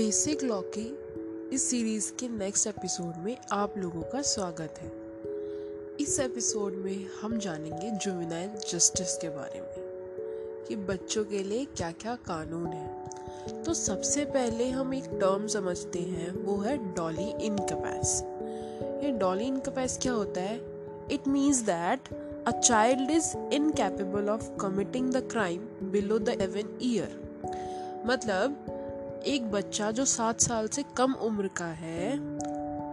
Basic law की इस series के नेक्स्ट एपिसोड में आप लोगों का स्वागत है। इस एपिसोड में हम जानेंगे जुवेनाइल जस्टिस के बारे में कि बच्चों के लिए क्या क्या कानून है। तो सबसे पहले हम एक टर्म समझते हैं, वो है डॉली इनकपैस। ये डॉली इनकपैस क्या होता है? It means that a child is incapable of committing the crime below the seven year मतलब एक बच्चा जो सात साल से कम उम्र का है,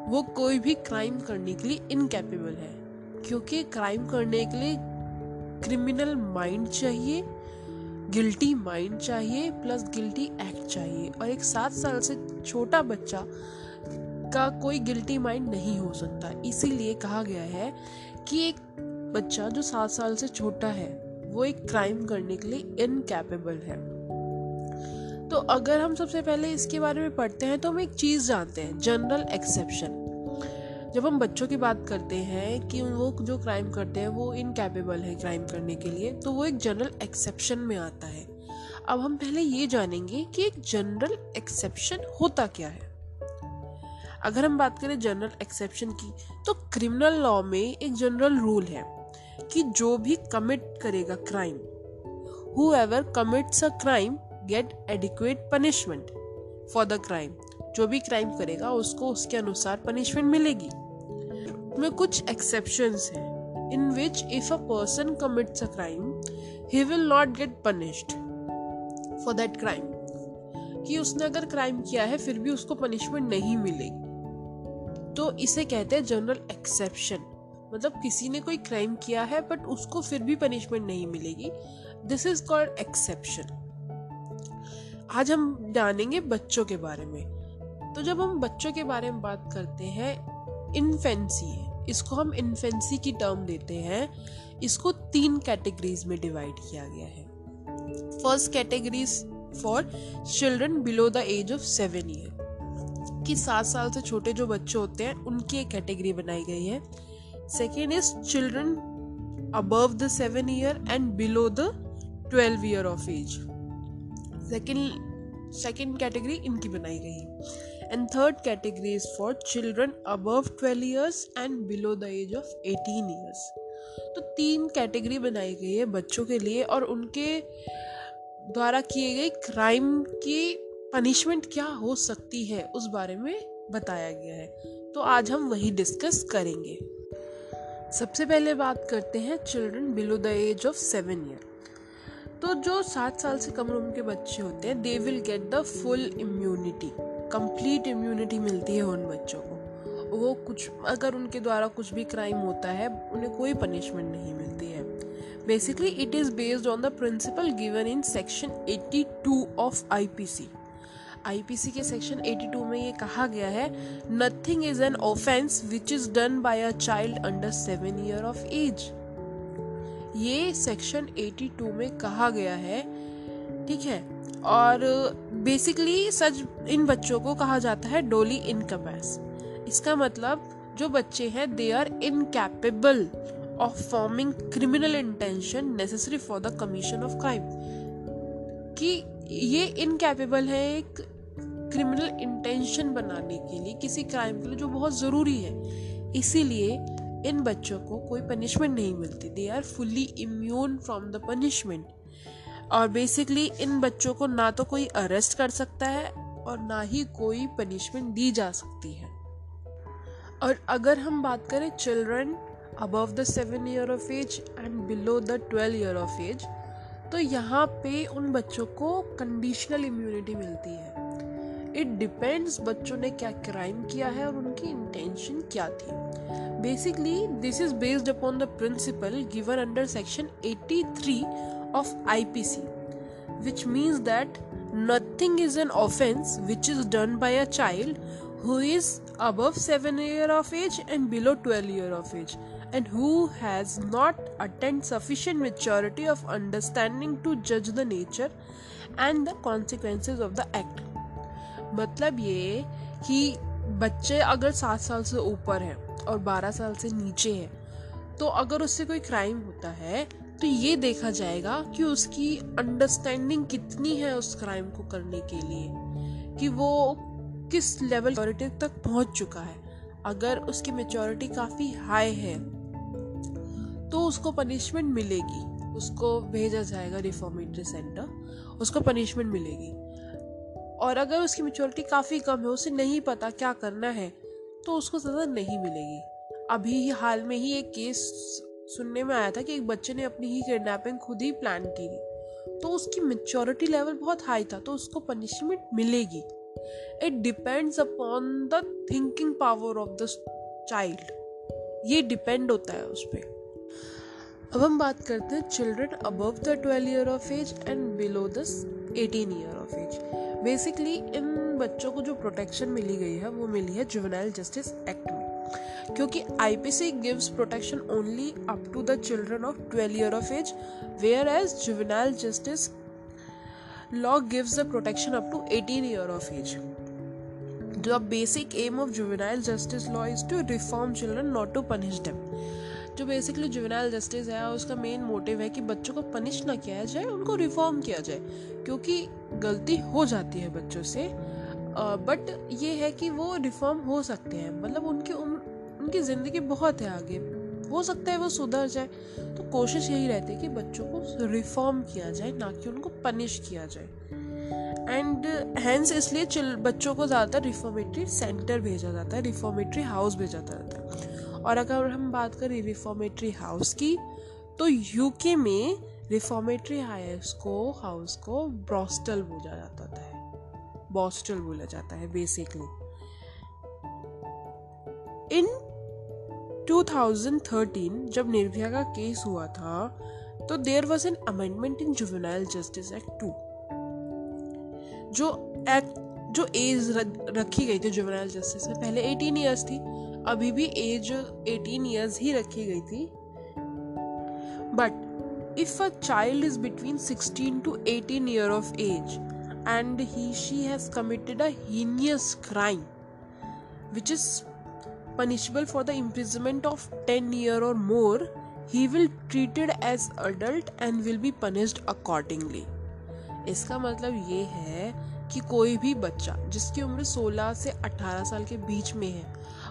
वो कोई भी क्राइम करने के लिए इनकेपेबल है। क्योंकि क्राइम करने के लिए क्रिमिनल माइंड चाहिए गिल्टी माइंड चाहिए प्लस गिल्टी एक्ट चाहिए। और एक सात साल से छोटा बच्चा का कोई गिल्टी माइंड नहीं हो सकता। इसीलिए कहा गया है कि एक बच्चा जो सात साल से छोटा है, वो एक क्राइम करने के लिए इनकैपेबल है। तो अगर हम सबसे पहले इसके बारे में पढ़ते हैं तो हम एक चीज़ जानते हैं जनरल एक्सेप्शन जब हम बच्चों की बात करते हैं कि वो जो क्राइम करते हैं, वो इनकेपेबल है क्राइम करने के लिए तो वो एक जनरल एक्सेप्शन में आता है. अब हम पहले ये जानेंगे कि एक जनरल एक्सेप्शन होता क्या है. अगर हम बात करें जनरल एक्सेप्शन की तो क्रिमिनल लॉ में एक जनरल रूल है कि जो भी कमिट करेगा crime whoever commits a crime get adequate punishment for the crime जो भी क्राइम करेगा, उसको उसके अनुसार पनिशमेंट मिलेगी। में कुछ एक्सेप्शंस हैं in which if a person commits a crime he will not get punished for that crime कि उसने अगर क्राइम किया है, फिर भी उसको पनिशमेंट नहीं मिलेगी। तो इसे कहते हैं जनरल एक्सेप्शन मतलब किसी ने कोई क्राइम किया है बट उसको फिर भी पनिशमेंट नहीं मिलेगी। दिस इज़ कॉल्ड एक्सेप्शन आज हम जानेंगे बच्चों के बारे में। तो जब हम बच्चों के बारे में बात करते हैं इन्फेंसी इसको हम इन्फेंसी की टर्म देते हैं। इसको तीन कैटेगरीज में डिवाइड किया गया है। First categories for children below the age of seven year कि सात साल से छोटे जो बच्चे होते हैं, उनकी एक कैटेगरी बनाई गई है। Second is children above the seven year and below the twelve year of age second second category इनकी बनाई गई and third category is for children above twelve years and below the age of eighteen years तो तीन category बनाई गई है बच्चों के लिए और उनके द्वारा किए गए क्राइम की पनिशमेंट क्या हो सकती है, उस बारे में बताया गया है। तो आज हम वही डिस्कस करेंगे। सबसे पहले बात करते हैं children below the age of seven year तो जो सात साल से कम उम्र के बच्चे होते हैं they will get the full immunity complete immunity मिलती है उन बच्चों को। वो कुछ, अगर उनके द्वारा कुछ भी क्राइम होता है, उन्हें कोई पनिशमेंट नहीं मिलती है। Basically it is based on the principle given in section 82 of IPC IPC के सेक्शन 82 में ये कहा गया है nothing is an offence which is done by a child under seven year of age ये सेक्शन 82 में कहा गया है, ठीक है? और बेसिकली सच इन बच्चों को कहा जाता है डोली इनकपैस इसका मतलब जो बच्चे हैं they are incapable of forming criminal intention necessary for the commission of crime कि ये इनकैपेबल है एक क्रिमिनल इंटेंशन बनाने के लिए, किसी क्राइम के लिए, जो बहुत ज़रूरी है। इसीलिए इन बच्चों को कोई पनिशमेंट नहीं मिलती। They are fully immune from the punishment और बेसिकली इन बच्चों को ना तो कोई अरेस्ट कर सकता है और ना ही कोई पनिशमेंट दी जा सकती है। और अगर हम बात करें children above the seven year of age and below the twelve year of age तो यहाँ पे उन बच्चों को कंडीशनल इम्यूनिटी मिलती है। इट डिपेंड्स बच्चों ने क्या क्राइम किया है और उनकी इंटेंशन क्या थी। Basically this is based upon the principle given under section 83 of IPC which means that nothing is an offence which is done by a child who is above 7 year of age and below 12 year of age and who has not attained sufficient maturity of understanding to जज the nature and the consequences of the act मतलब ये कि बच्चे अगर सात साल से ऊपर हैं और 12 साल से नीचे है तो अगर उससे कोई क्राइम होता है तो ये देखा जाएगा कि उसकी अंडरस्टैंडिंग कितनी है उस क्राइम को करने के लिए, कि वो किस लेवल मेच्योरिटी तक पहुँच चुका है। अगर उसकी मेचोरिटी काफ़ी हाई है तो उसको पनिशमेंट मिलेगी। उसको भेजा जाएगा रिफॉर्मेटरी सेंटर उसको पनिशमेंट मिलेगी। और अगर उसकी मेच्योरिटी काफ़ी कम है, उसे नहीं पता क्या करना है तो उसको सज़ा नहीं मिलेगी। अभी ही हाल में ही एक केस सुनने में आया था कि एक बच्चे ने अपनी ही किडनैपिंग खुद ही प्लान की तो उसकी मेच्योरिटी लेवल बहुत हाई था तो उसको पनिशमेंट मिलेगी। It depends upon the thinking power of the child ये डिपेंड होता है उस पर अब हम बात करते हैं children above the twelve year of age and below the eighteen year of age basically इन बच्चों को जो प्रोटेक्शन मिली गई है, वो मिली है जुवेनाइल जस्टिस एक्ट में। क्योंकि IPC gives protection only up to the children of twelve year of age whereas juvenile justice law gives the protection up to eighteen year of age the basic aim of juvenile justice law is to reform children not to punish them जो basically juvenile justice है उसका main motive है कि बच्चों को punish ना किया जाए उनको रिफॉर्म किया जाए क्योंकि गलती हो जाती है बच्चों से बट ये है कि वो रिफॉर्म हो सकते हैं मतलब उनकी उन, उनकी ज़िंदगी बहुत है आगे हो सकता है वो सुधर जाए तो कोशिश यही रहती है कि बच्चों को रिफॉर्म किया जाए ना कि उनको पनिश किया जाए एंड हैंस इसलिए बच्चों को ज़्यादातर रिफॉर्मेटरी सेंटर भेजा जाता है रिफॉर्मेटरी हाउस भेजा जाता है। और अगर हम बात करें रिफॉर्मेटरी हाउस की तो यूके में रिफॉर्मेटरी हाउस को हाउस को ब्रॉस्टल बोला जाता है बॉस्टल बोला जाता है बेसिकली इन 2013 जब निर्भया का केस हुआ था तो there was an amendment in juvenile justice act to जो एक्ट जो एज रखी गई थी जुवेनाइल जस्टिस में पहले 18 इयर्स थी। अभी भी एज 18 ईयर्स ही रखी गई थी but if a child is between 16 to 18 year of age and he she has committed a heinous crime which is punishable for the imprisonment of 10 year or more he will treated as adult and will be punished accordingly इसका मतलब ये है कि कोई भी बच्चा जिसकी उम्र 16 से 18 साल के बीच में है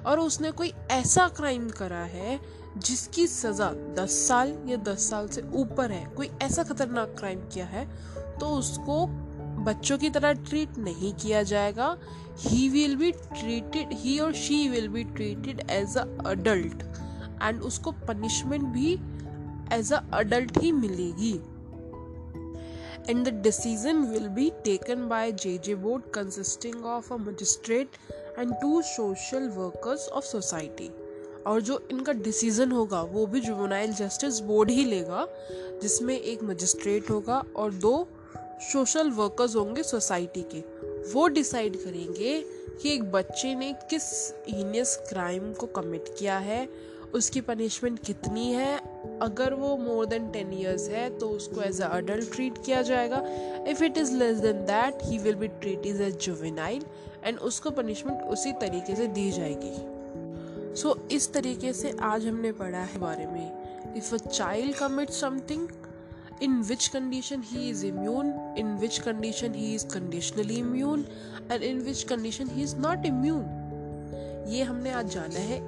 और उसने कोई ऐसा क्राइम करा है जिसकी सज़ा 10 साल या 10 साल से ऊपर है। कोई ऐसा खतरनाक क्राइम किया है तो उसको बच्चों की तरह ट्रीट नहीं किया जाएगा। He will be treated he और she will be treated as a adult and उसको पनिशमेंट भी एज अ अडल्ट ही मिलेगी। And the decision will be taken by J J board consisting of a magistrate and two social workers of society और जो इनका decision होगा, वो भी जुवनाइल जस्टिस बोर्ड ही लेगा, जिसमें एक मजिस्ट्रेट होगा और दो सोशल वर्कर्स होंगे सोसाइटी के। वो डिसाइड करेंगे कि एक बच्चे ने किस हीनियस क्राइम को कमिट किया है, उसकी पनिशमेंट कितनी है अगर वो मोर देन टेन ईयर्स है तो उसको एज अ अडल्ट ट्रीट किया जाएगा। If it is less than that he will be treat is as juvenile and उसको पनिशमेंट उसी तरीके से दी जाएगी। सो so, इस तरीके से आज हमने पढ़ा है बारे में। If a child commit something in which condition he is immune in which condition he is conditionally immune and in which condition he is not immune ये हमने आज जाना है।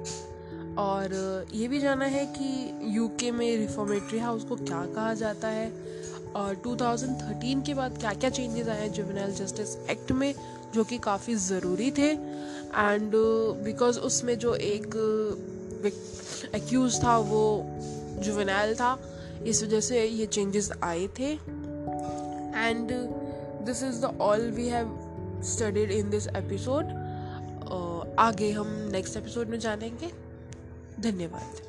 और ये भी जाना है कि यूके में रिफॉर्मेटरी हाउस को क्या कहा जाता है? और 2013 के बाद क्या क्या चेंजेस आए हैं जुवेनाइल जस्टिस एक्ट में जो कि काफ़ी ज़रूरी थे। एंड बिकॉज़ uh, उसमें जो एक एक्यूज था वो जुवेनाइल था इस वजह से ये चेंजेस आए थे। And this is the all we have studied in this episode आगे हम नेक्स्ट एपिसोड में जानेंगे। धन्यवाद।